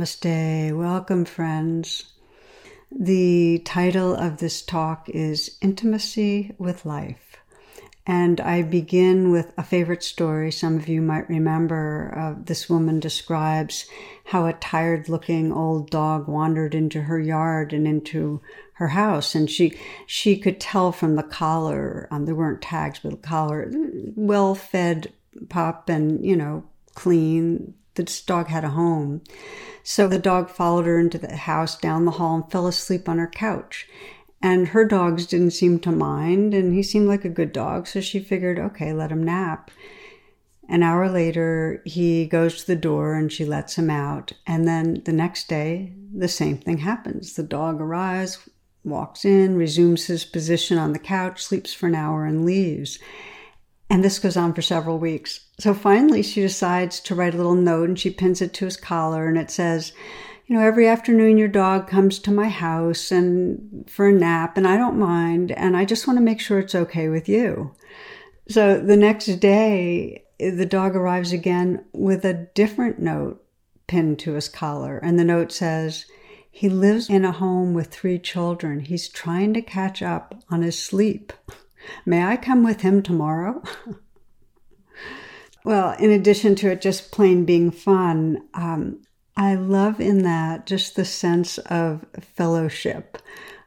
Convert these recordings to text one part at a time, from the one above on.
Namaste. Welcome, friends. The title of this talk is Intimacy with Life. And I begin with a favorite story. Some of you might remember uh, this woman describes how a tired looking old dog wandered into her yard and into her house. And she, she could tell from the collar, um, there weren't tags, but the collar, well fed pup and, you know, clean. This dog had a home. So the dog followed her into the house down the hall and fell asleep on her couch. And her dogs didn't seem to mind, and he seemed like a good dog, so she figured, okay, let him nap. An hour later, he goes to the door and she lets him out. And then the next day, the same thing happens. The dog arrives, walks in, resumes his position on the couch, sleeps for an hour, and leaves. And this goes on for several weeks. So finally, she decides to write a little note and she pins it to his collar and it says, you know, every afternoon your dog comes to my house and for a nap and I don't mind and I just want to make sure it's okay with you. So the next day, the dog arrives again with a different note pinned to his collar and the note says, he lives in a home with three children. He's trying to catch up on his sleep. May I come with him tomorrow? well, in addition to it just plain being fun, um, I love in that just the sense of fellowship,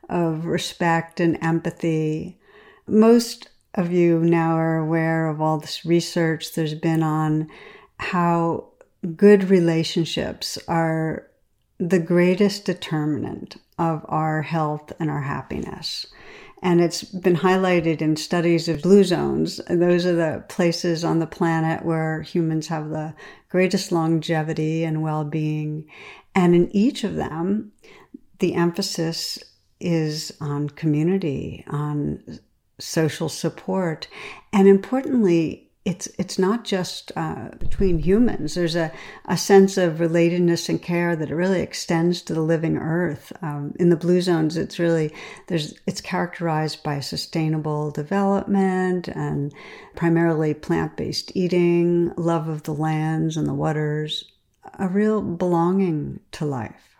of respect and empathy. Most of you now are aware of all this research there's been on how good relationships are the greatest determinant of our health and our happiness. And it's been highlighted in studies of blue zones. Those are the places on the planet where humans have the greatest longevity and well being. And in each of them, the emphasis is on community, on social support, and importantly, it's it's not just uh, between humans. There's a, a sense of relatedness and care that really extends to the living earth. Um, in the blue zones, it's really there's it's characterized by sustainable development and primarily plant based eating, love of the lands and the waters, a real belonging to life.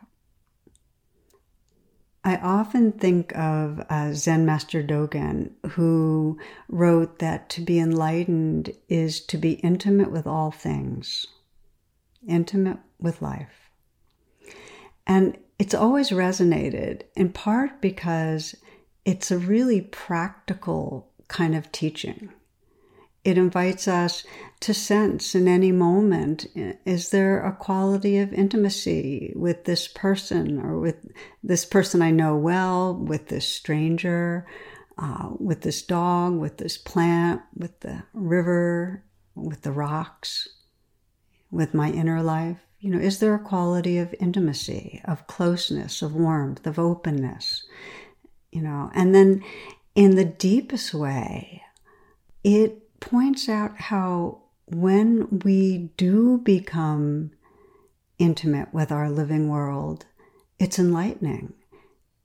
I often think of uh, Zen Master Dogen, who wrote that to be enlightened is to be intimate with all things, intimate with life. And it's always resonated in part because it's a really practical kind of teaching. It invites us to sense in any moment is there a quality of intimacy with this person or with this person I know well, with this stranger, uh, with this dog, with this plant, with the river, with the rocks, with my inner life? You know, is there a quality of intimacy, of closeness, of warmth, of openness? You know, and then in the deepest way, it points out how when we do become intimate with our living world, it's enlightening.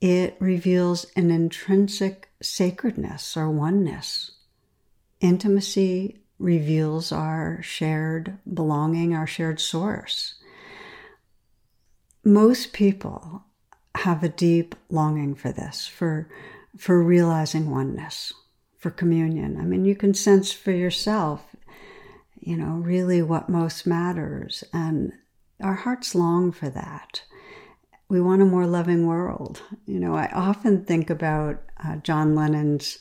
It reveals an intrinsic sacredness or oneness. Intimacy reveals our shared belonging, our shared source. Most people have a deep longing for this, for, for realizing oneness for communion. I mean, you can sense for yourself, you know, really what most matters. And our hearts long for that. We want a more loving world. You know, I often think about uh, John Lennon's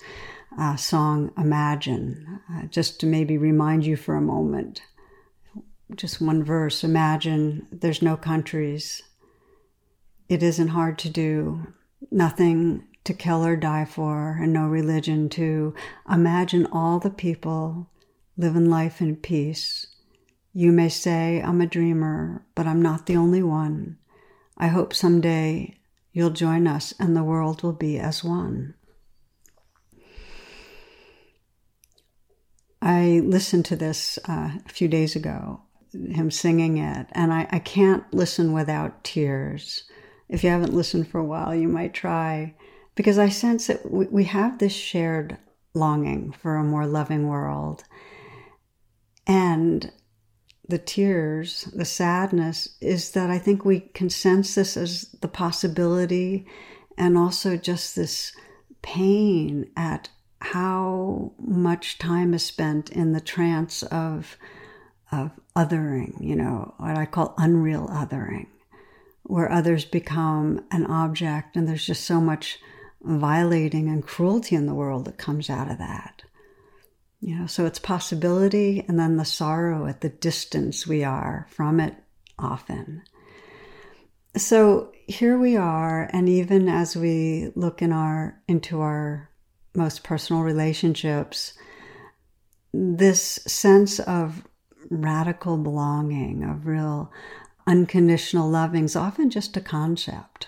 uh, song Imagine, uh, just to maybe remind you for a moment. Just one verse Imagine there's no countries. It isn't hard to do, nothing to kill or die for, and no religion to imagine all the people living life in peace. You may say I'm a dreamer, but I'm not the only one. I hope someday you'll join us and the world will be as one. I listened to this uh, a few days ago, him singing it, and I, I can't listen without tears. If you haven't listened for a while, you might try, because I sense that we, we have this shared longing for a more loving world. And the tears, the sadness, is that I think we can sense this as the possibility and also just this pain at how much time is spent in the trance of of othering, you know, what I call unreal othering, where others become an object and there's just so much violating and cruelty in the world that comes out of that. You know, so it's possibility and then the sorrow at the distance we are from it often. So here we are, and even as we look in our into our most personal relationships, this sense of radical belonging, of real unconditional loving is often just a concept.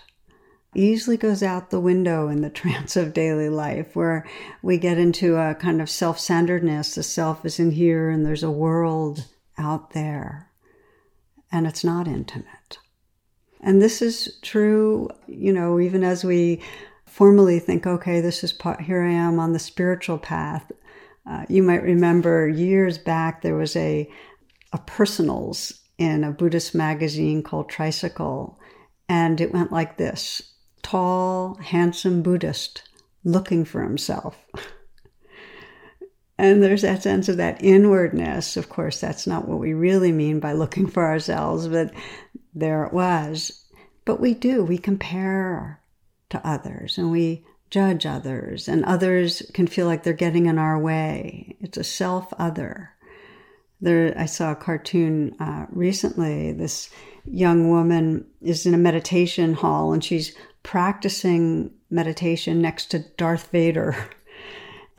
Easily goes out the window in the trance of daily life where we get into a kind of self centeredness. The self is in here and there's a world out there, and it's not intimate. And this is true, you know, even as we formally think, okay, this is part, here I am on the spiritual path. Uh, you might remember years back there was a a personals in a Buddhist magazine called Tricycle, and it went like this: tall, handsome Buddhist looking for himself. and there's that sense of that inwardness. Of course, that's not what we really mean by looking for ourselves, but there it was. But we do, we compare to others and we judge others, and others can feel like they're getting in our way. It's a self other. There, I saw a cartoon uh, recently. This young woman is in a meditation hall and she's practicing meditation next to Darth Vader.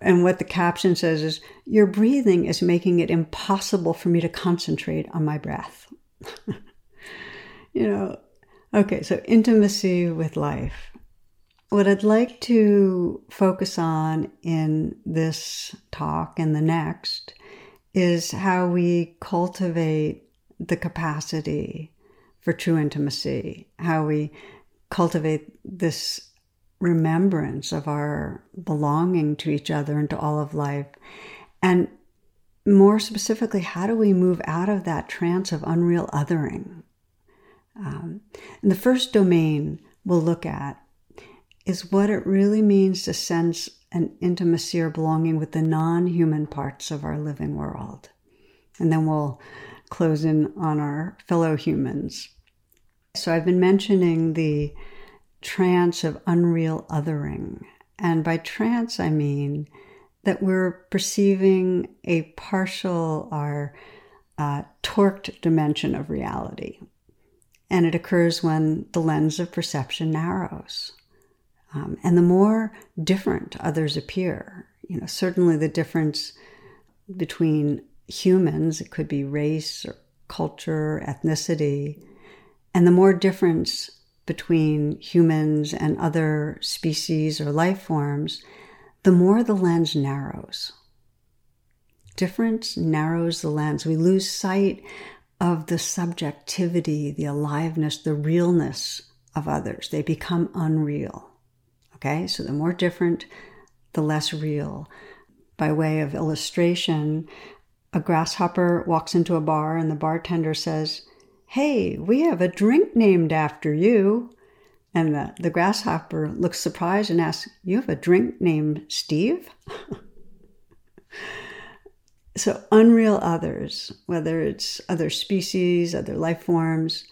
And what the caption says is, Your breathing is making it impossible for me to concentrate on my breath. you know, okay, so intimacy with life. What I'd like to focus on in this talk and the next is how we cultivate the capacity for true intimacy, how we cultivate this remembrance of our belonging to each other and to all of life. And more specifically, how do we move out of that trance of unreal othering? Um, the first domain we'll look at is what it really means to sense an intimacy or belonging with the non human parts of our living world. And then we'll close in on our fellow humans. So I've been mentioning the trance of unreal othering. And by trance, I mean that we're perceiving a partial or uh, torqued dimension of reality. And it occurs when the lens of perception narrows. Um, and the more different others appear, you know, certainly the difference between humans, it could be race or culture, ethnicity, and the more difference between humans and other species or life forms, the more the lens narrows. Difference narrows the lens. We lose sight of the subjectivity, the aliveness, the realness of others. They become unreal. Okay, so the more different, the less real. By way of illustration, a grasshopper walks into a bar and the bartender says, Hey, we have a drink named after you. And the, the grasshopper looks surprised and asks, You have a drink named Steve? so, unreal others, whether it's other species, other life forms,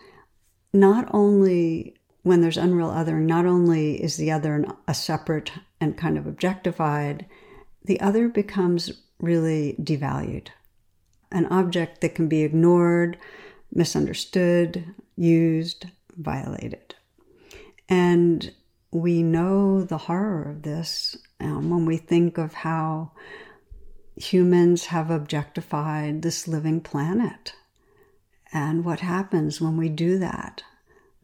not only when there's unreal othering, not only is the other a separate and kind of objectified, the other becomes really devalued. An object that can be ignored, misunderstood, used, violated. And we know the horror of this um, when we think of how humans have objectified this living planet and what happens when we do that,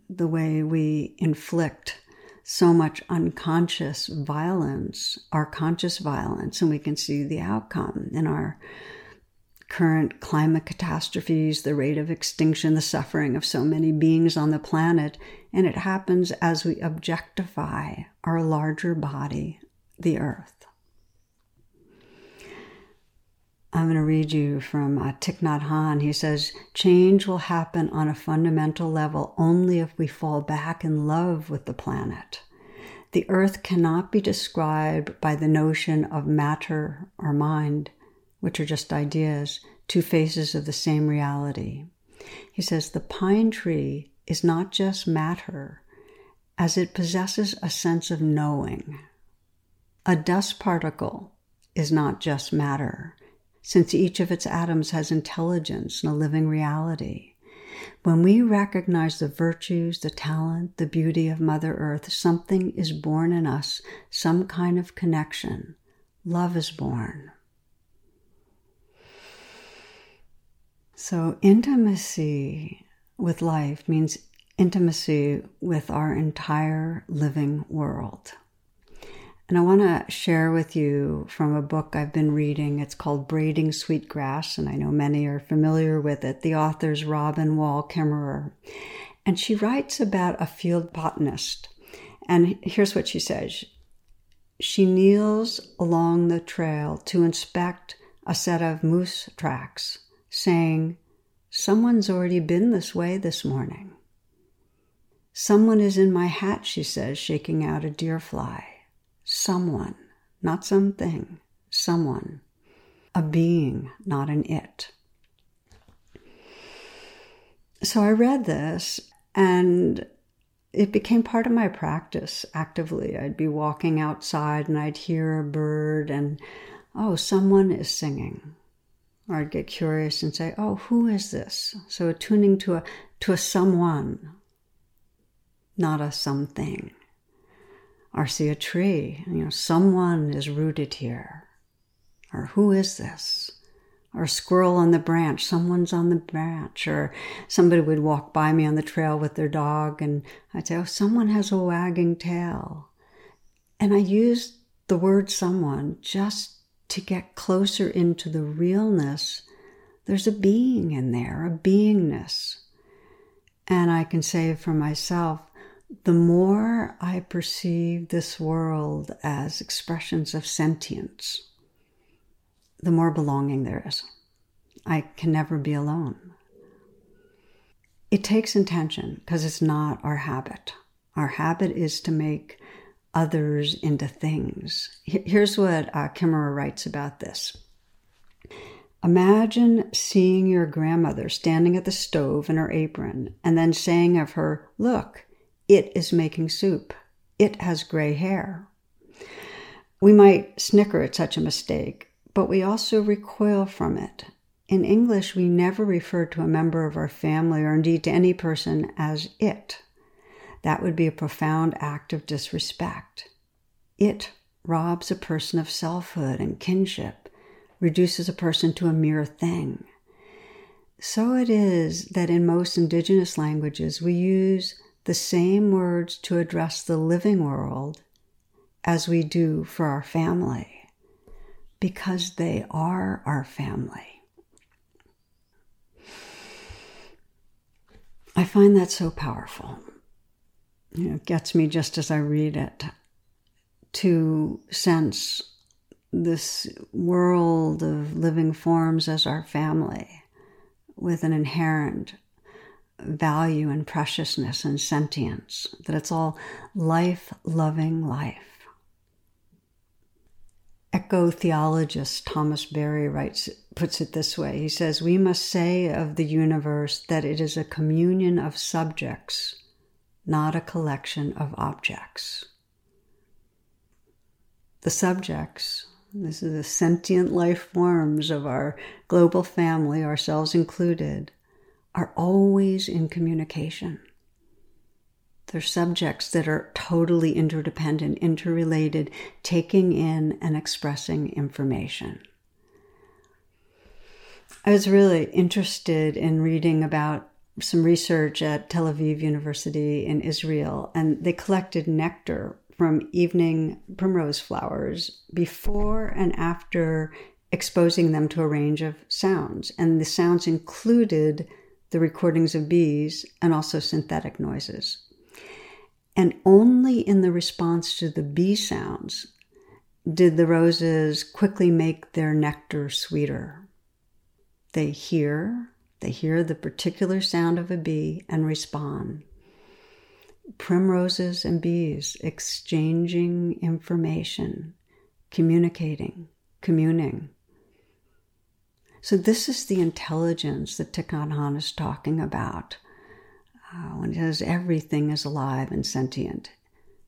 the way we inflict so much unconscious violence, our conscious violence, and we can see the outcome in our current climate catastrophes, the rate of extinction, the suffering of so many beings on the planet. And it happens as we objectify our larger body, the earth. I'm going to read you from uh, Thich Nhat Hanh. He says, Change will happen on a fundamental level only if we fall back in love with the planet. The earth cannot be described by the notion of matter or mind, which are just ideas, two faces of the same reality. He says, The pine tree is not just matter, as it possesses a sense of knowing. A dust particle is not just matter since each of its atoms has intelligence and a living reality. When we recognize the virtues, the talent, the beauty of Mother Earth, something is born in us, some kind of connection. Love is born. So, intimacy with life means intimacy with our entire living world. And I want to share with you from a book I've been reading. It's called Braiding Sweetgrass, and I know many are familiar with it. The author's Robin Wall Kimmerer. And she writes about a field botanist. And here's what she says She kneels along the trail to inspect a set of moose tracks, saying, Someone's already been this way this morning. Someone is in my hat, she says, shaking out a deer fly someone, not something, someone, a being, not an it. So I read this and it became part of my practice actively. I'd be walking outside and I'd hear a bird and, oh, someone is singing. Or I'd get curious and say, oh, who is this? So attuning to a, to a someone, not a something or see a tree. You know, someone is rooted here. Or who is this? Or squirrel on the branch, someone's on the branch. Or somebody would walk by me on the trail with their dog, and I'd say, Oh, someone has a wagging tail. And I used the word someone just to get closer into the realness. There's a being in there, a beingness. And I can say for myself, the more I perceive this world as expressions of sentience, the more belonging there is. I can never be alone. It takes intention because it's not our habit. Our habit is to make others into things. Here's what uh, Kimmerer writes about this. Imagine seeing your grandmother standing at the stove in her apron and then saying of her, Look, it is making soup. It has gray hair. We might snicker at such a mistake, but we also recoil from it. In English, we never refer to a member of our family or indeed to any person as it. That would be a profound act of disrespect. It robs a person of selfhood and kinship, reduces a person to a mere thing. So it is that in most indigenous languages we use the same words to address the living world as we do for our family because they are our family. I find that so powerful. You know, it gets me just as I read it to sense this world of living forms as our family with an inherent value and preciousness and sentience, that it's all life loving life. Eco theologist Thomas Berry writes, puts it this way He says, We must say of the universe that it is a communion of subjects, not a collection of objects. The subjects, this is the sentient life forms of our global family, ourselves included, are always in communication. They're subjects that are totally interdependent, interrelated, taking in and expressing information. I was really interested in reading about some research at Tel Aviv University in Israel, and they collected nectar from evening primrose flowers before and after exposing them to a range of sounds. And the sounds included the recordings of bees and also synthetic noises. And only in the response to the bee sounds did the roses quickly make their nectar sweeter. They hear, they hear the particular sound of a bee and respond. Primroses and bees exchanging information, communicating, communing. So, this is the intelligence that Nhat Hanh is talking about uh, when he says everything is alive and sentient.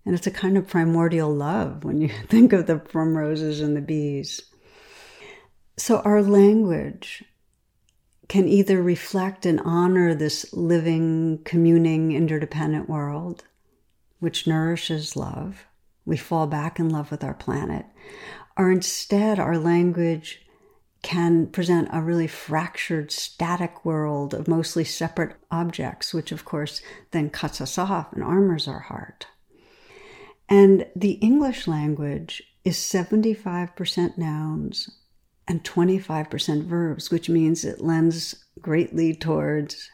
And it's a kind of primordial love when you think of the primroses and the bees. So, our language can either reflect and honor this living, communing, interdependent world, which nourishes love. We fall back in love with our planet. Or instead, our language can present a really fractured, static world of mostly separate objects, which of course then cuts us off and armors our heart. And the English language is 75% nouns and 25% verbs, which means it lends greatly towards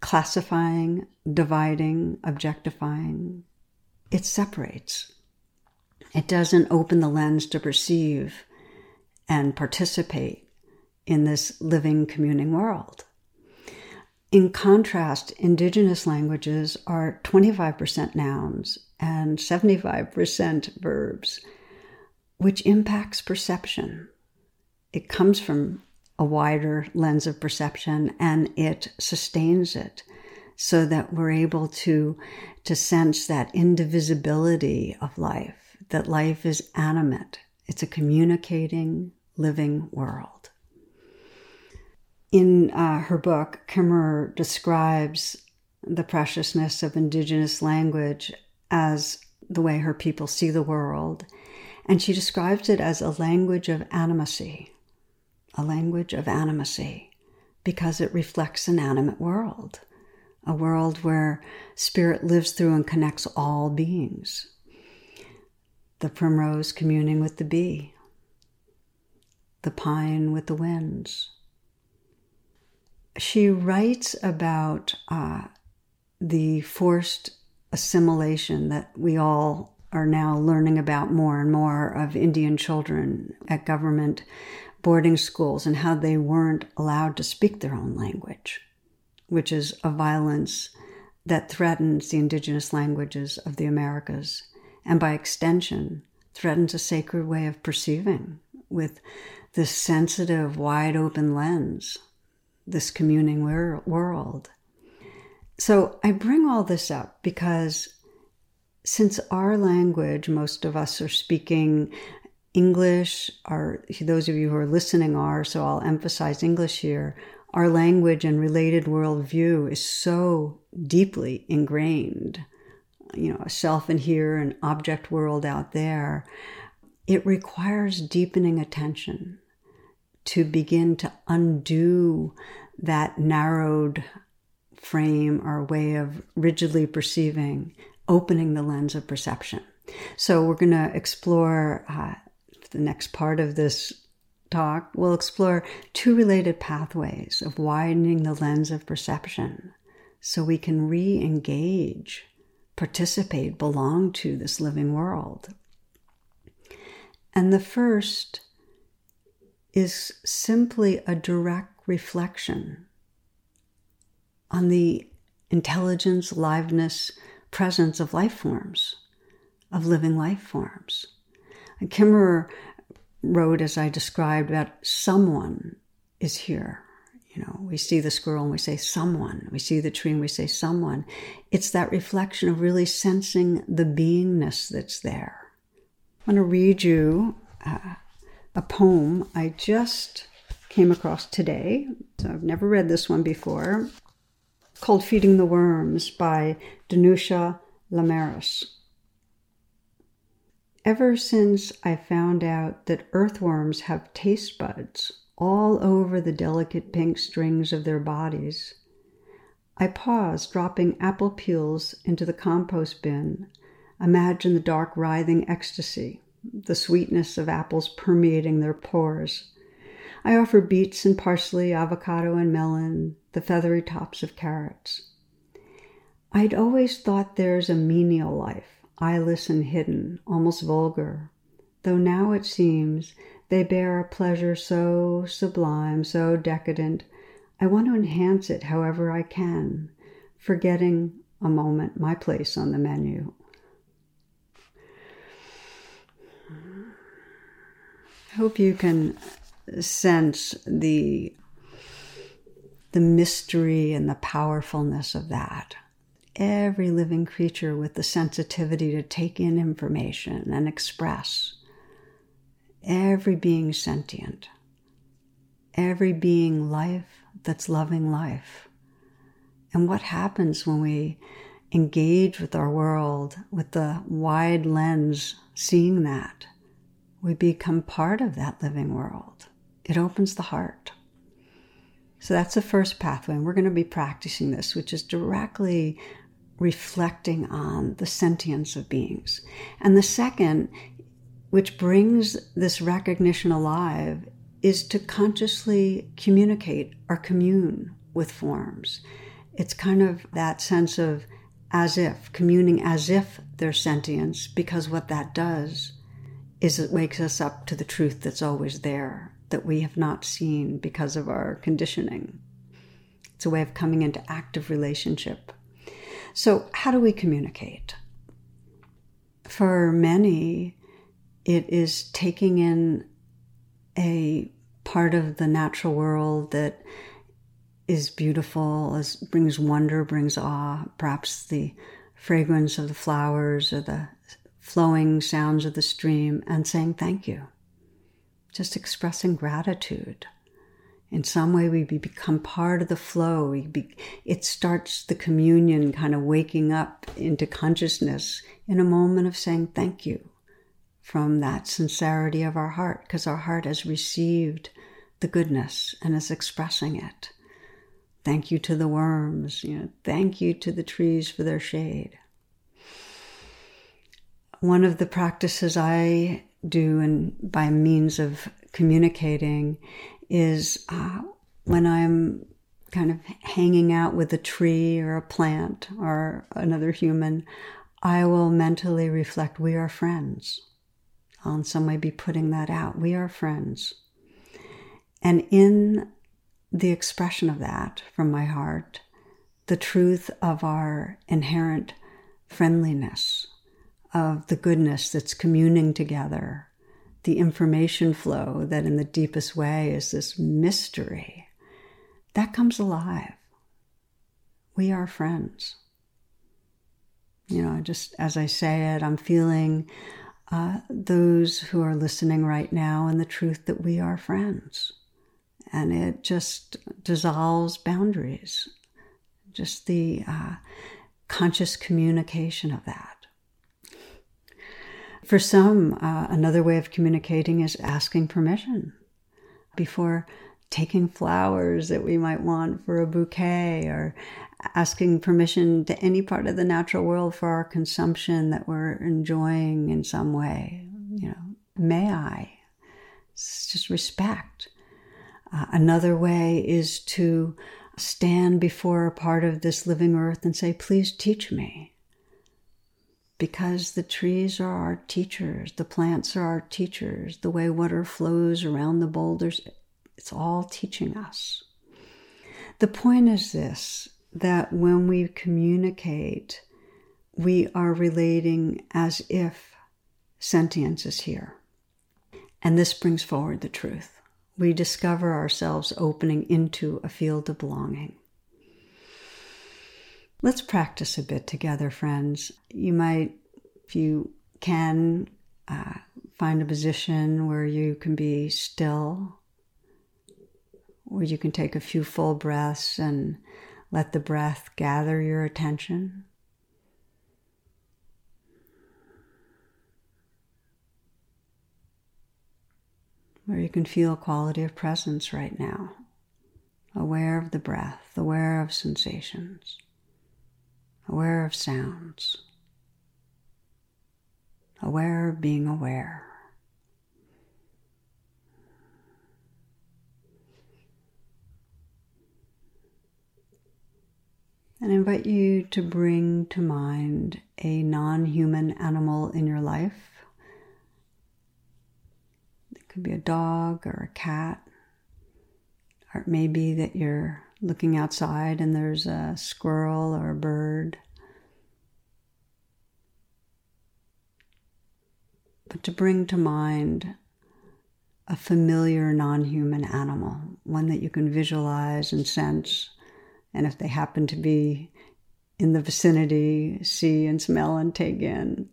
classifying, dividing, objectifying. It separates. It doesn't open the lens to perceive and participate in this living, communing world. In contrast, indigenous languages are 25% nouns and 75% verbs, which impacts perception. It comes from a wider lens of perception and it sustains it so that we're able to, to sense that indivisibility of life, that life is animate, it's a communicating, living world. In uh, her book, Kimmerer describes the preciousness of indigenous language as the way her people see the world, and she describes it as a language of animacy, a language of animacy, because it reflects an animate world, a world where spirit lives through and connects all beings the primrose communing with the bee, the pine with the winds. She writes about uh, the forced assimilation that we all are now learning about more and more of Indian children at government boarding schools and how they weren't allowed to speak their own language, which is a violence that threatens the indigenous languages of the Americas and by extension threatens a sacred way of perceiving with this sensitive, wide open lens, this communing world. So I bring all this up because since our language, most of us are speaking English, are those of you who are listening are, so I'll emphasize English here. Our language and related worldview is so deeply ingrained you know, a self in here, an object world out there, it requires deepening attention to begin to undo that narrowed frame or way of rigidly perceiving, opening the lens of perception. So, we're going to explore uh, the next part of this talk. We'll explore two related pathways of widening the lens of perception so we can re engage participate, belong to this living world. And the first is simply a direct reflection on the intelligence, liveness, presence of life forms, of living life forms. Kimmerer wrote, as I described, that someone is here. You know, we see the squirrel and we say someone. We see the tree and we say someone. It's that reflection of really sensing the beingness that's there. I'm going to read you uh, a poem I just came across today. So I've never read this one before. called Feeding the Worms by Danusha Lameris. Ever since I found out that earthworms have taste buds all over the delicate pink strings of their bodies, I pause, dropping apple peels into the compost bin. Imagine the dark, writhing ecstasy, the sweetness of apples permeating their pores. I offer beets and parsley, avocado and melon, the feathery tops of carrots. I'd always thought there's a menial life, eyeless and hidden, almost vulgar, though now it seems they bear a pleasure so sublime, so decadent, I want to enhance it however I can, forgetting a moment my place on the menu. I hope you can sense the the mystery and the powerfulness of that every living creature with the sensitivity to take in information and express. Every being sentient. Every being life that's loving life. And what happens when we engage with our world with the wide lens, seeing that? We become part of that living world. It opens the heart. So that's the first pathway. And we're going to be practicing this, which is directly reflecting on the sentience of beings. And the second, which brings this recognition alive, is to consciously communicate or commune with forms. It's kind of that sense of as if, communing as if they're sentience, because what that does is it wakes us up to the truth that's always there, that we have not seen because of our conditioning. It's a way of coming into active relationship so, how do we communicate? For many, it is taking in a part of the natural world that is beautiful, is, brings wonder, brings awe, perhaps the fragrance of the flowers or the flowing sounds of the stream, and saying thank you. Just expressing gratitude in some way we become part of the flow. Be, it starts the communion kind of waking up into consciousness in a moment of saying thank you from that sincerity of our heart because our heart has received the goodness and is expressing it. Thank you to the worms you know thank you to the trees for their shade. One of the practices i do and by means of communicating is uh, when I'm kind of hanging out with a tree or a plant or another human, I will mentally reflect, we are friends. I'll in some way be putting that out. We are friends. And in the expression of that from my heart, the truth of our inherent friendliness, of the goodness that's communing together, the information flow that in the deepest way is this mystery, that comes alive. We are friends. You know, just as I say it, I'm feeling uh, those who are listening right now and the truth that we are friends. And it just dissolves boundaries, just the uh, conscious communication of that. For some, uh, another way of communicating is asking permission before taking flowers that we might want for a bouquet or asking permission to any part of the natural world for our consumption that we're enjoying in some way. You know, may I? It's just respect. Uh, another way is to stand before a part of this living earth and say, please teach me because the trees are our teachers, the plants are our teachers, the way water flows around the boulders, it's all teaching us. The point is this that when we communicate, we are relating as if sentience is here. And this brings forward the truth. We discover ourselves opening into a field of belonging. Let's practice a bit together, friends. You might, if you can, uh, find a position where you can be still, where you can take a few full breaths and let the breath gather your attention. Where you can feel quality of presence right now, aware of the breath, aware of sensations, aware of sounds, aware of being aware. And I invite you to bring to mind a non human animal in your life. It could be a dog or a cat, or it may be that you're looking outside and there's a squirrel or a bird. But to bring to mind a familiar non human animal, one that you can visualize and sense and if they happen to be in the vicinity, see and smell and take in.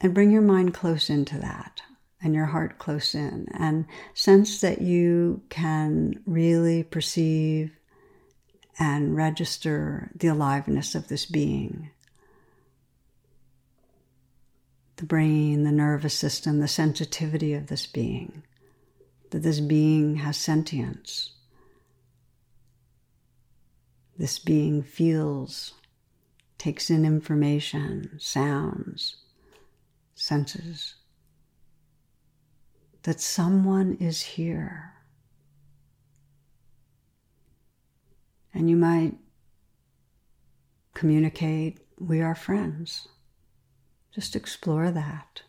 And bring your mind close into that and your heart close in and sense that you can really perceive and register the aliveness of this being. The brain, the nervous system, the sensitivity of this being, that this being has sentience. This being feels, takes in information, sounds, senses, that someone is here. And you might communicate, we are friends. Just explore that.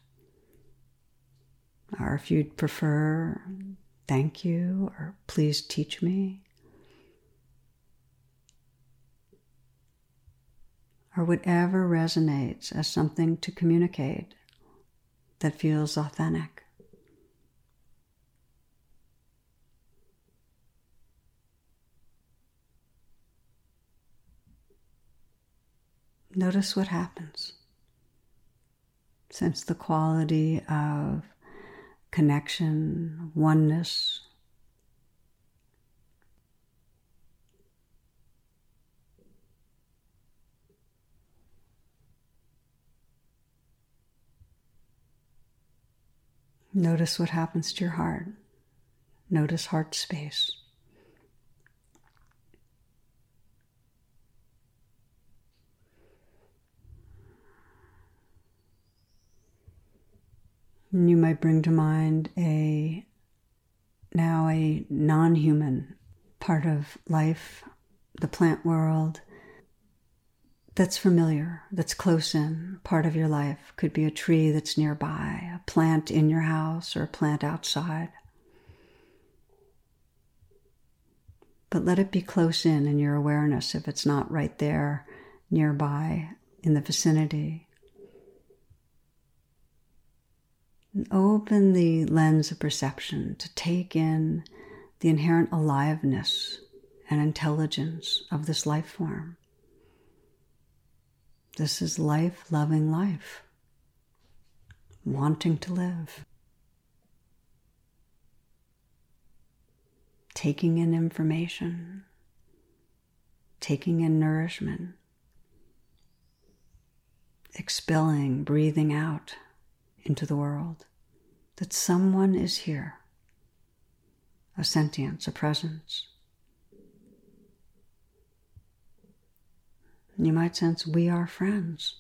Or if you'd prefer, thank you, or please teach me. or whatever resonates as something to communicate that feels authentic. Notice what happens. Sense the quality of connection, oneness, Notice what happens to your heart. Notice heart space. And you might bring to mind a now a non human part of life, the plant world, that's familiar, that's close in, part of your life. Could be a tree that's nearby, a plant in your house, or a plant outside. But let it be close in in your awareness if it's not right there nearby in the vicinity. Open the lens of perception to take in the inherent aliveness and intelligence of this life form. This is life loving life, wanting to live, taking in information, taking in nourishment, expelling, breathing out into the world that someone is here, a sentience, a presence. You might sense we are friends.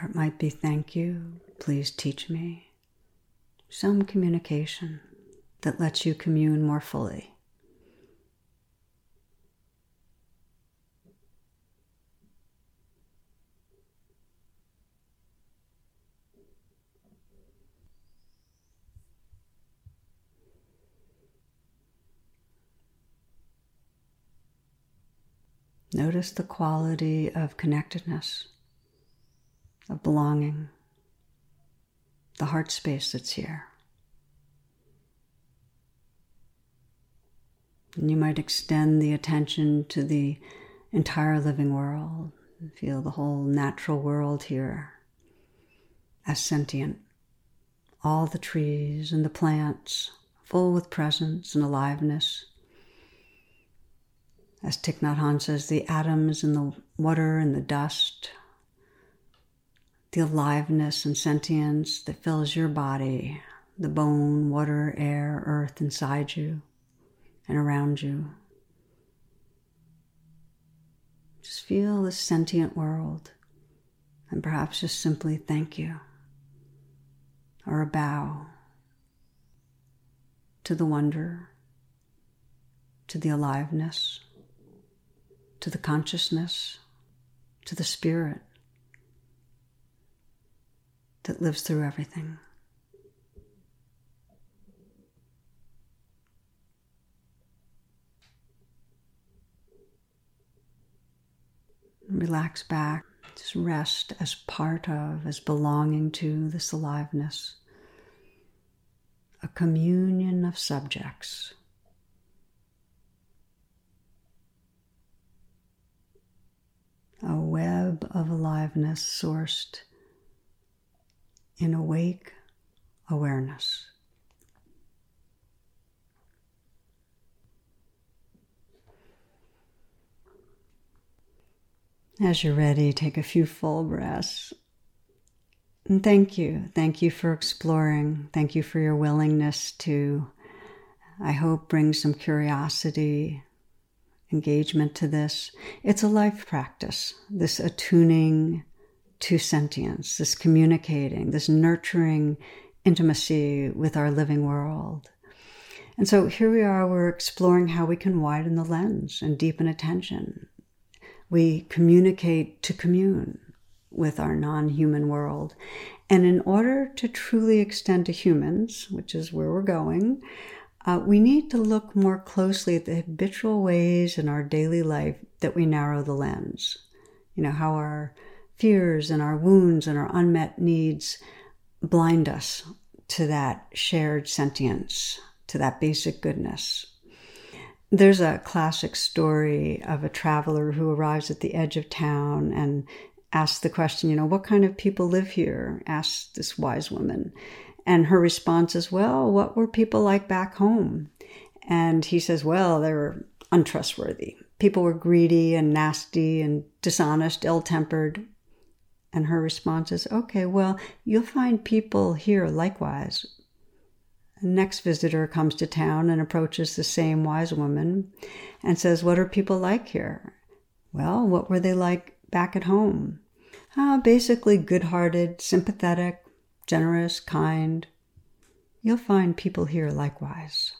Or it might be thank you, please teach me. Some communication that lets you commune more fully. Notice the quality of connectedness, of belonging, the heart space that's here. And you might extend the attention to the entire living world, Feel the whole natural world here as sentient. All the trees and the plants full with presence and aliveness. As Thich Nhat Hanh says, the atoms in the water and the dust, the aliveness and sentience that fills your body, the bone, water, air, earth inside you and around you. Just feel the sentient world and perhaps just simply thank you or a bow to the wonder, to the aliveness, to the consciousness, to the spirit that lives through everything. Relax back, just rest as part of, as belonging to this aliveness. A communion of subjects. A web of aliveness sourced in awake awareness. As you're ready, take a few full breaths. And thank you. Thank you for exploring. Thank you for your willingness to, I hope, bring some curiosity, engagement to this. It's a life practice, this attuning to sentience, this communicating, this nurturing intimacy with our living world. And so here we are, we're exploring how we can widen the lens and deepen attention we communicate to commune with our non human world. And in order to truly extend to humans, which is where we're going, uh, we need to look more closely at the habitual ways in our daily life that we narrow the lens. You know, how our fears and our wounds and our unmet needs blind us to that shared sentience, to that basic goodness. There's a classic story of a traveler who arrives at the edge of town and asks the question, you know, what kind of people live here? asks this wise woman. And her response is, well, what were people like back home? And he says, well, they were untrustworthy. People were greedy and nasty and dishonest, ill tempered. And her response is, okay, well, you'll find people here likewise the next visitor comes to town and approaches the same wise woman and says, What are people like here? Well, what were they like back at home? Ah, basically good hearted, sympathetic, generous, kind. You'll find people here likewise.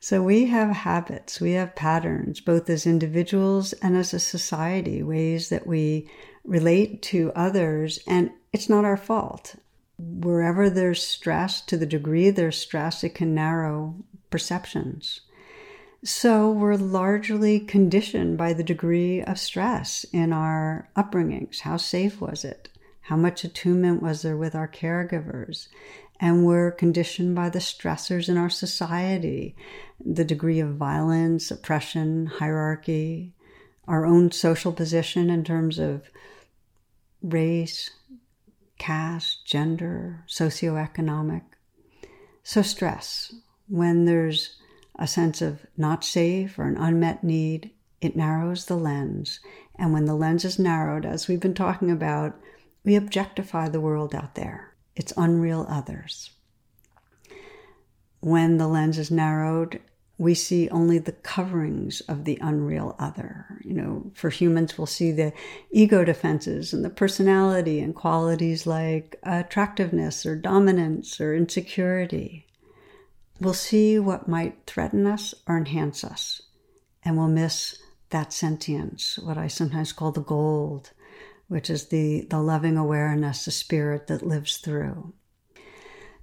So we have habits, we have patterns, both as individuals and as a society, ways that we relate to others, and it's not our fault wherever there's stress, to the degree there's stress, it can narrow perceptions. So we're largely conditioned by the degree of stress in our upbringings. How safe was it? How much attunement was there with our caregivers? And we're conditioned by the stressors in our society, the degree of violence, oppression, hierarchy, our own social position in terms of race, caste, gender, socioeconomic. So, stress, when there's a sense of not safe or an unmet need, it narrows the lens. And when the lens is narrowed, as we've been talking about, we objectify the world out there. It's unreal others. When the lens is narrowed, we see only the coverings of the unreal other. You know, for humans, we'll see the ego defenses and the personality and qualities like attractiveness or dominance or insecurity. We'll see what might threaten us or enhance us, and we'll miss that sentience, what I sometimes call the gold, which is the, the loving awareness, the spirit that lives through.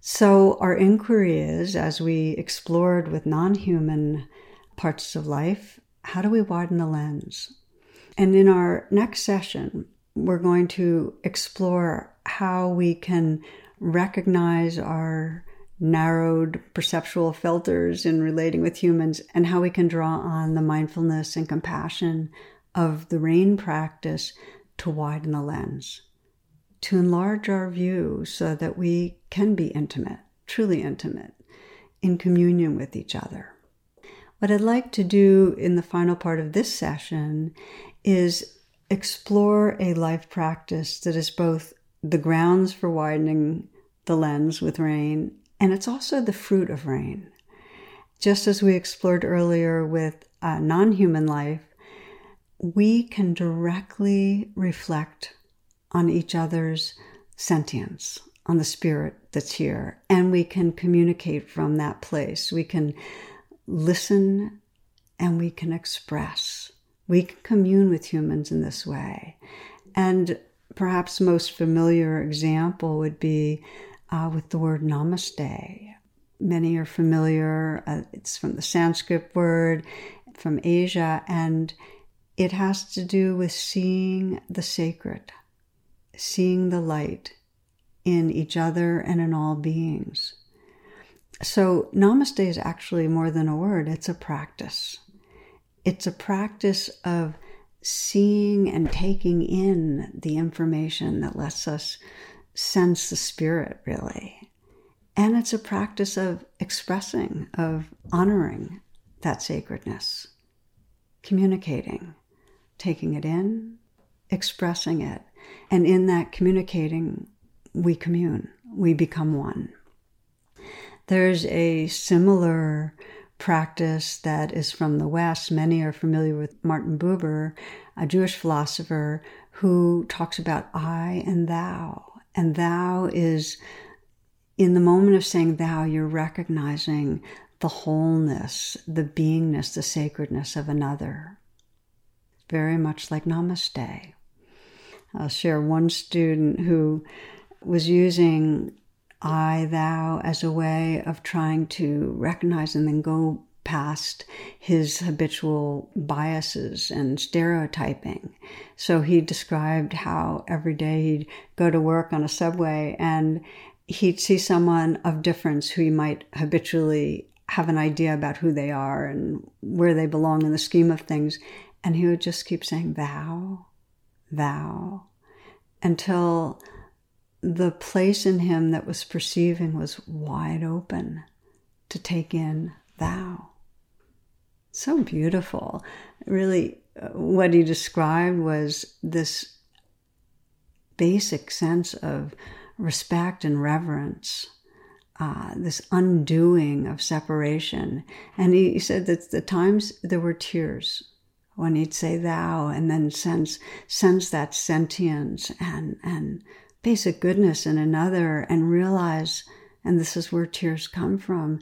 So, our inquiry is as we explored with non human parts of life, how do we widen the lens? And in our next session, we're going to explore how we can recognize our narrowed perceptual filters in relating with humans and how we can draw on the mindfulness and compassion of the rain practice to widen the lens, to enlarge our view so that we can be intimate, truly intimate, in communion with each other. What I'd like to do in the final part of this session is explore a life practice that is both the grounds for widening the lens with rain and it's also the fruit of rain. Just as we explored earlier with uh, non human life, we can directly reflect on each other's sentience, on the spirit that's here, and we can communicate from that place. We can listen and we can express. We can commune with humans in this way. And perhaps most familiar example would be uh, with the word namaste. Many are familiar, uh, it's from the Sanskrit word from Asia, and it has to do with seeing the sacred, seeing the light in each other and in all beings. So, namaste is actually more than a word, it's a practice. It's a practice of seeing and taking in the information that lets us sense the spirit, really. And it's a practice of expressing, of honoring that sacredness, communicating, taking it in, expressing it. And in that communicating, we commune, we become one. There's a similar practice that is from the West. Many are familiar with Martin Buber, a Jewish philosopher who talks about I and thou. And thou is, in the moment of saying thou, you're recognizing the wholeness, the beingness, the sacredness of another. Very much like namaste. I'll share one student who was using I, thou as a way of trying to recognize and then go past his habitual biases and stereotyping. So he described how every day he'd go to work on a subway and he'd see someone of difference who he might habitually have an idea about who they are and where they belong in the scheme of things. And he would just keep saying, thou, thou, until the place in him that was perceiving was wide open to take in thou. So beautiful. Really, uh, what he described was this basic sense of respect and reverence, uh, this undoing of separation. And he, he said that the times there were tears when he'd say thou and then sense sense that sentience and and basic goodness in another and realize, and this is where tears come from,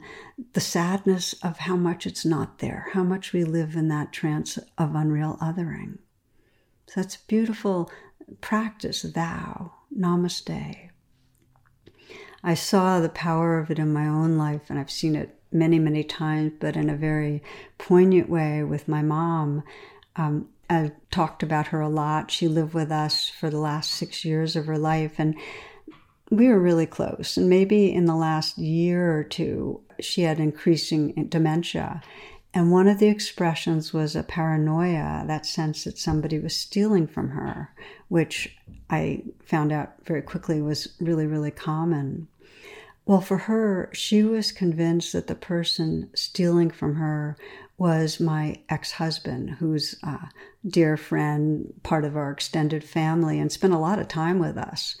the sadness of how much it's not there, how much we live in that trance of unreal othering. So that's beautiful practice, thou, namaste. I saw the power of it in my own life, and I've seen it many, many times, but in a very poignant way with my mom. Um, I've talked about her a lot. She lived with us for the last six years of her life, and we were really close. And maybe in the last year or two, she had increasing dementia. And one of the expressions was a paranoia, that sense that somebody was stealing from her, which I found out very quickly was really, really common. Well, for her, she was convinced that the person stealing from her was my ex husband, who's a dear friend, part of our extended family, and spent a lot of time with us.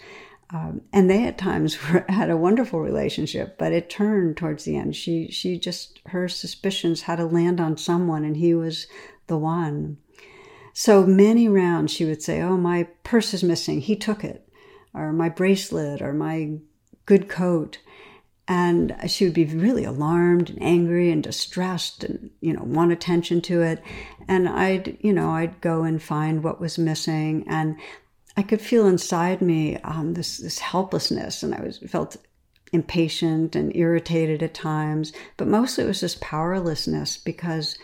Um, and they at times were, had a wonderful relationship, but it turned towards the end. She she just her suspicions had to land on someone, and he was the one. So many rounds she would say, "Oh, my purse is missing. He took it," or "My bracelet," or "My good coat." And she would be really alarmed and angry and distressed and you know want attention to it. And i'd you know i'd go and find what was missing. And i could feel inside me um, this this helplessness. And i was felt impatient and irritated at times. But mostly it was this powerlessness because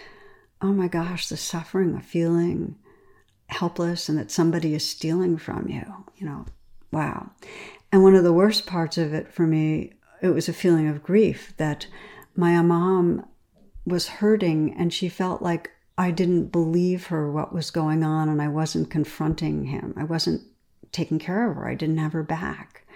oh my gosh the suffering of feeling helpless and that somebody is stealing from you you know wow. And one of the worst parts of it for me it was a feeling of grief that my mom was hurting and she felt like I didn't believe her what was going on and I wasn't confronting him. I wasn't taking care of her. I didn't have her back.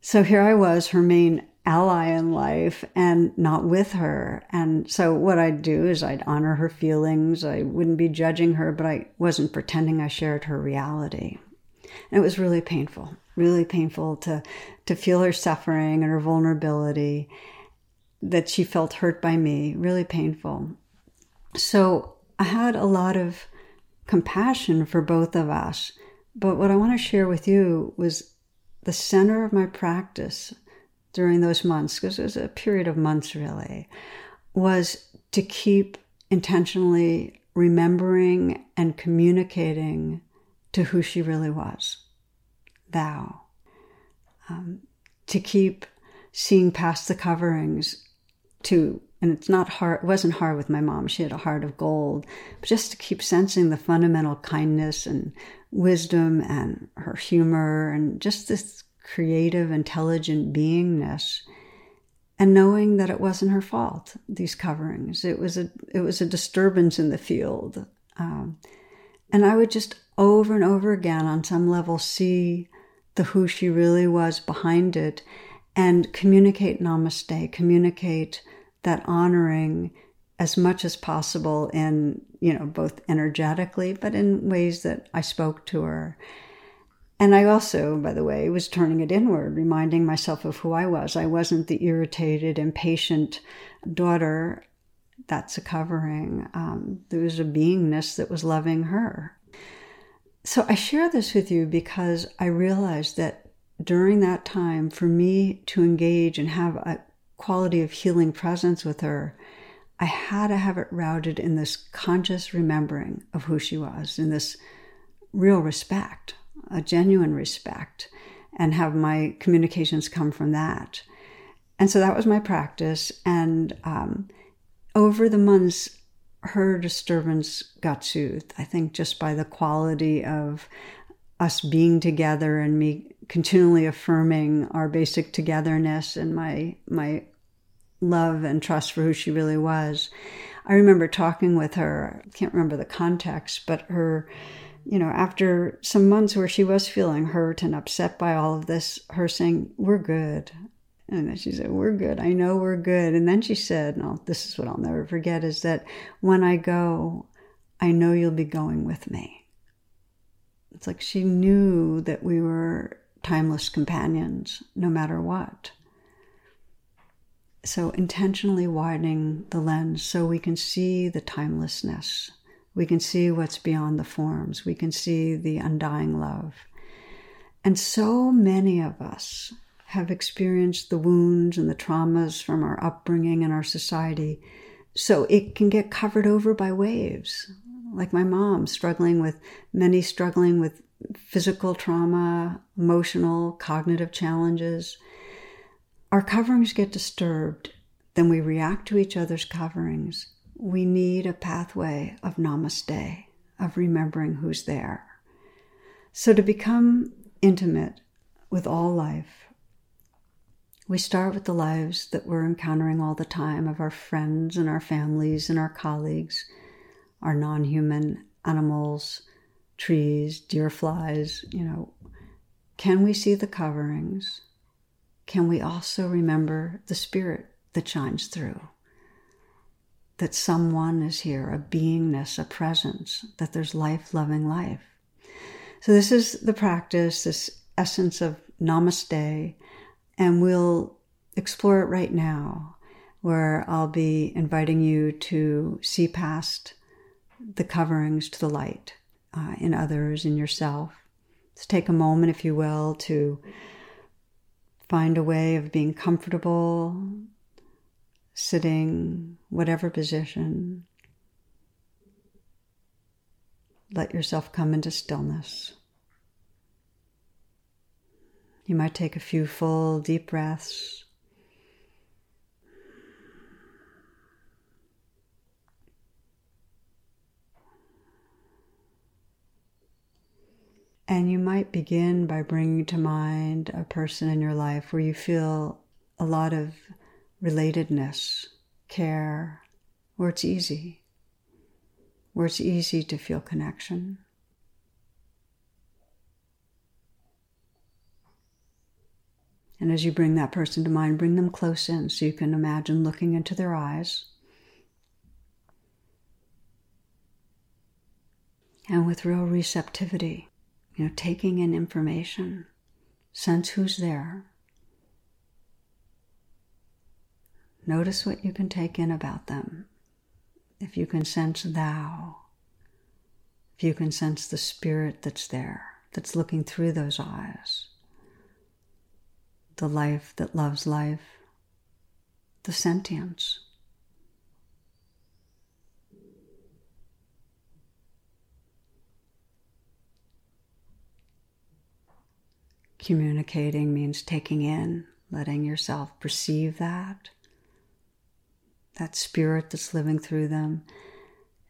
So here I was, her main ally in life and not with her. And so what I'd do is I'd honor her feelings. I wouldn't be judging her, but I wasn't pretending I shared her reality. And it was really painful, really painful to, to feel her suffering and her vulnerability, that she felt hurt by me, really painful. So I had a lot of compassion for both of us. But what I want to share with you was the center of my practice during those months, because it was a period of months really, was to keep intentionally remembering and communicating to who she really was, thou. Um, to keep seeing past the coverings, to and it's not hard it wasn't hard with my mom she had a heart of gold but just to keep sensing the fundamental kindness and wisdom and her humor and just this creative, intelligent beingness, and knowing that it wasn't her fault. These coverings, it was a it was a disturbance in the field, um, and I would just over and over again, on some level, see the who she really was behind it, and communicate namaste, communicate that honoring as much as possible in you know both energetically but in ways that i spoke to her and I also, by the way, was turning it inward, reminding myself of who I was. I wasn't the irritated, impatient daughter. That's a covering. Um, there was a beingness that was loving her. So I share this with you because I realized that during that time, for me to engage and have a quality of healing presence with her, I had to have it rooted in this conscious remembering of who she was, in this real respect a genuine respect and have my communications come from that. And so that was my practice. And um, over the months, her disturbance got soothed, I think, just by the quality of us being together and me continually affirming our basic togetherness and my my love and trust for who she really was. I remember talking with her, I can't remember the context, but her you know, after some months where she was feeling hurt and upset by all of this, her saying, We're good. And then she said, We're good. I know we're good. And then she said, No, this is what I'll never forget is that when I go, I know you'll be going with me. It's like she knew that we were timeless companions no matter what. So, intentionally widening the lens so we can see the timelessness we can see what's beyond the forms. We can see the undying love. And so many of us have experienced the wounds and the traumas from our upbringing and our society. So it can get covered over by waves. Like my mom struggling with, many struggling with physical trauma, emotional, cognitive challenges. Our coverings get disturbed, then we react to each other's coverings we need a pathway of namaste, of remembering who's there. So, to become intimate with all life, we start with the lives that we're encountering all the time of our friends and our families and our colleagues, our non human animals, trees, deer flies, you know. Can we see the coverings? Can we also remember the spirit that shines through? that someone is here, a beingness, a presence, that there's life loving life. So, this is the practice, this essence of namaste, and we'll explore it right now, where I'll be inviting you to see past the coverings to the light uh, in others, in yourself. Let's take a moment, if you will, to find a way of being comfortable, sitting, whatever position. Let yourself come into stillness. You might take a few full, deep breaths. And you might begin by bringing to mind a person in your life where you feel a lot of relatedness, care, where it's easy. where it's easy to feel connection. And as you bring that person to mind, bring them close in so you can imagine looking into their eyes. And with real receptivity, you know, taking in information, sense who's there. Notice what you can take in about them. If you can sense thou, if you can sense the spirit that's there, that's looking through those eyes the life that loves life, the sentience. Communicating means taking in, letting yourself perceive that, that spirit that's living through them.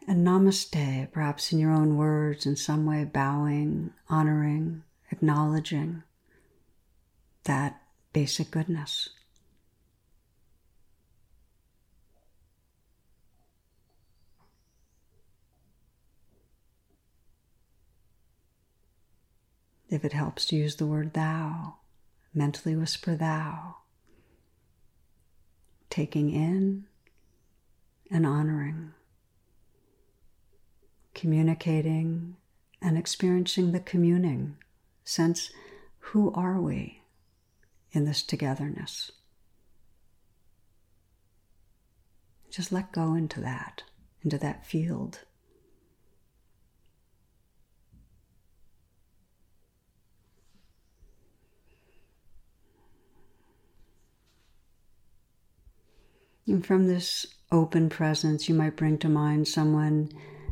And namaste, perhaps in your own words, in some way bowing, honoring, acknowledging that basic goodness. If it helps to use the word thou, mentally whisper thou, taking in and honoring, communicating and experiencing the communing. Sense who are we? In this togetherness. Just let go into that, into that field. And from this open presence, you might bring to mind someone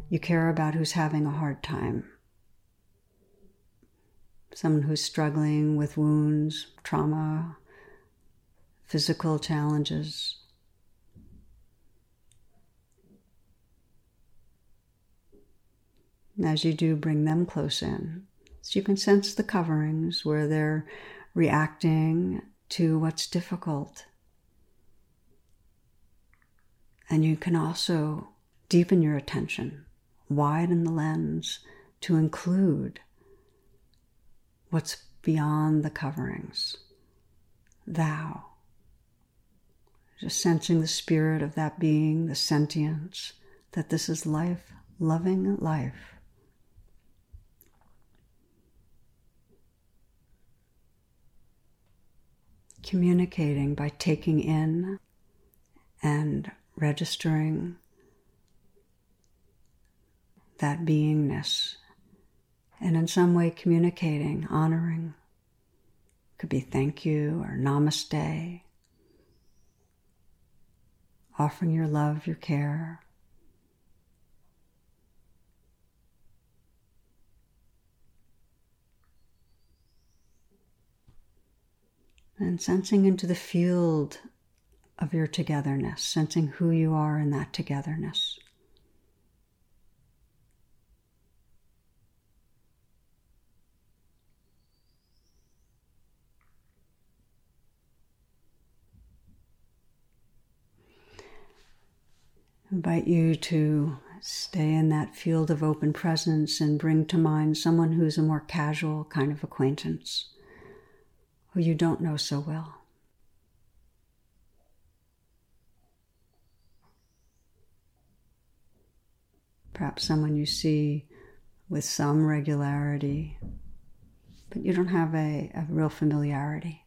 you care about who's having a hard time someone who's struggling with wounds, trauma, physical challenges. as you do, bring them close in. So you can sense the coverings where they're reacting to what's difficult. And you can also deepen your attention, widen the lens to include what's beyond the coverings. Thou. Just sensing the spirit of that being, the sentience, that this is life, loving life. Communicating by taking in and registering that beingness and in some way communicating, honoring. Could be thank you or namaste. Offering your love, your care. And sensing into the field of your togetherness, sensing who you are in that togetherness. Invite you to stay in that field of open presence and bring to mind someone who's a more casual kind of acquaintance who you don't know so well. Perhaps someone you see with some regularity, but you don't have a, a real familiarity.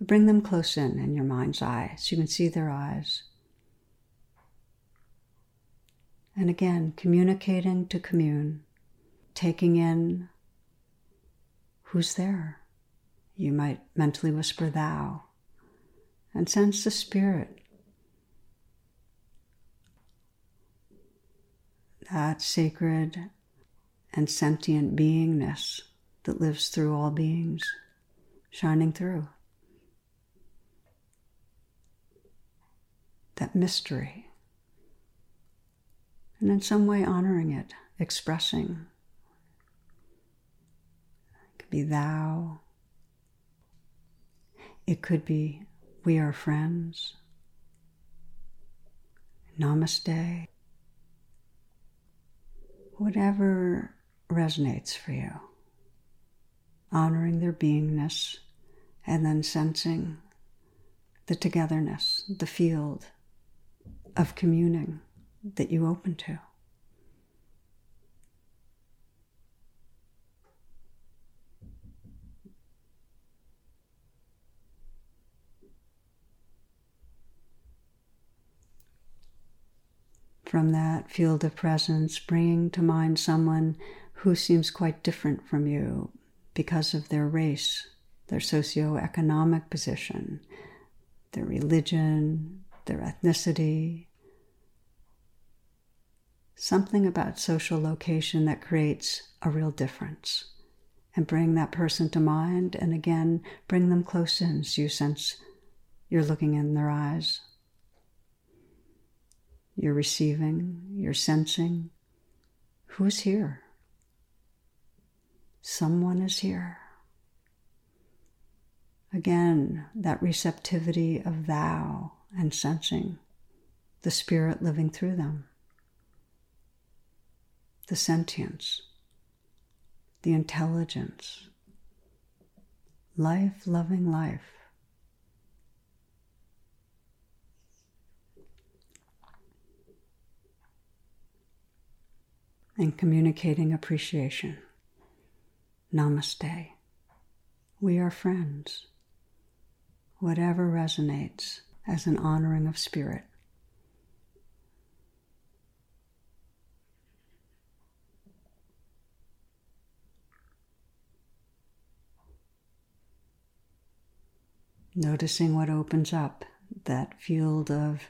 Bring them close in in your mind's eye so you can see their eyes. And again, communicating to commune, taking in who's there. You might mentally whisper thou and sense the spirit. That sacred and sentient beingness that lives through all beings, shining through. That mystery and in some way honoring it, expressing. It could be thou. It could be we are friends. Namaste. whatever resonates for you. Honoring their beingness and then sensing the togetherness, the field of communing that you open to. From that field of presence, bringing to mind someone who seems quite different from you because of their race, their socioeconomic position, their religion, their ethnicity, something about social location that creates a real difference. And bring that person to mind, and again, bring them close in so you sense you're looking in their eyes. You're receiving, you're sensing. Who's here? Someone is here. Again, that receptivity of thou and sensing the spirit living through them, the sentience, the intelligence, life loving life. And communicating appreciation. Namaste. We are friends whatever resonates as an honoring of spirit. Noticing what opens up that field of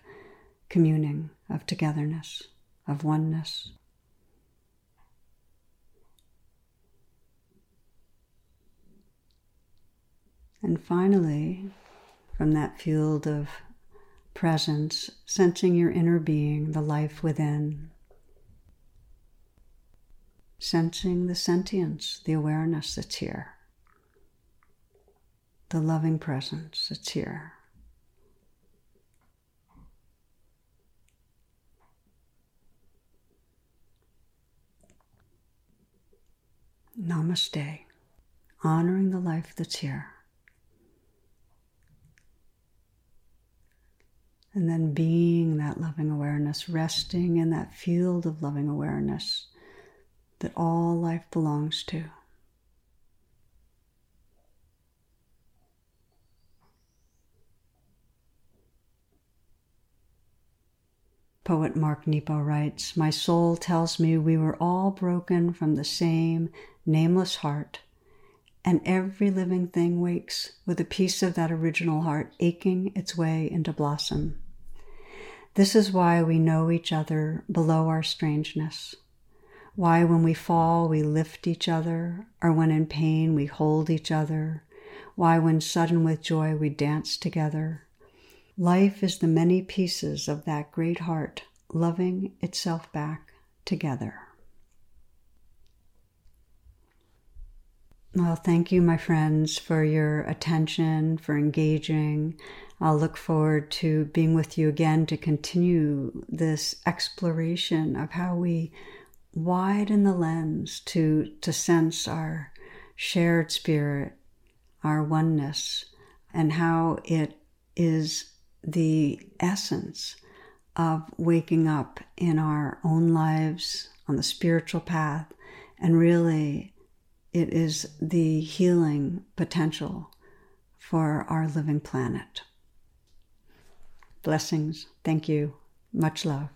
communing, of togetherness, of oneness. And finally, from that field of presence, sensing your inner being, the life within. Sensing the sentience, the awareness that's here, the loving presence that's here. Namaste, honoring the life that's here. And then being that loving awareness, resting in that field of loving awareness that all life belongs to. Poet Mark Nepo writes My soul tells me we were all broken from the same nameless heart, and every living thing wakes with a piece of that original heart aching its way into blossom. This is why we know each other below our strangeness. Why, when we fall, we lift each other, or when in pain, we hold each other. Why, when sudden with joy, we dance together. Life is the many pieces of that great heart loving itself back together. Well, thank you, my friends, for your attention, for engaging. I'll look forward to being with you again to continue this exploration of how we widen the lens to, to sense our shared spirit, our oneness, and how it is the essence of waking up in our own lives on the spiritual path. And really, it is the healing potential for our living planet. Blessings. Thank you. Much love.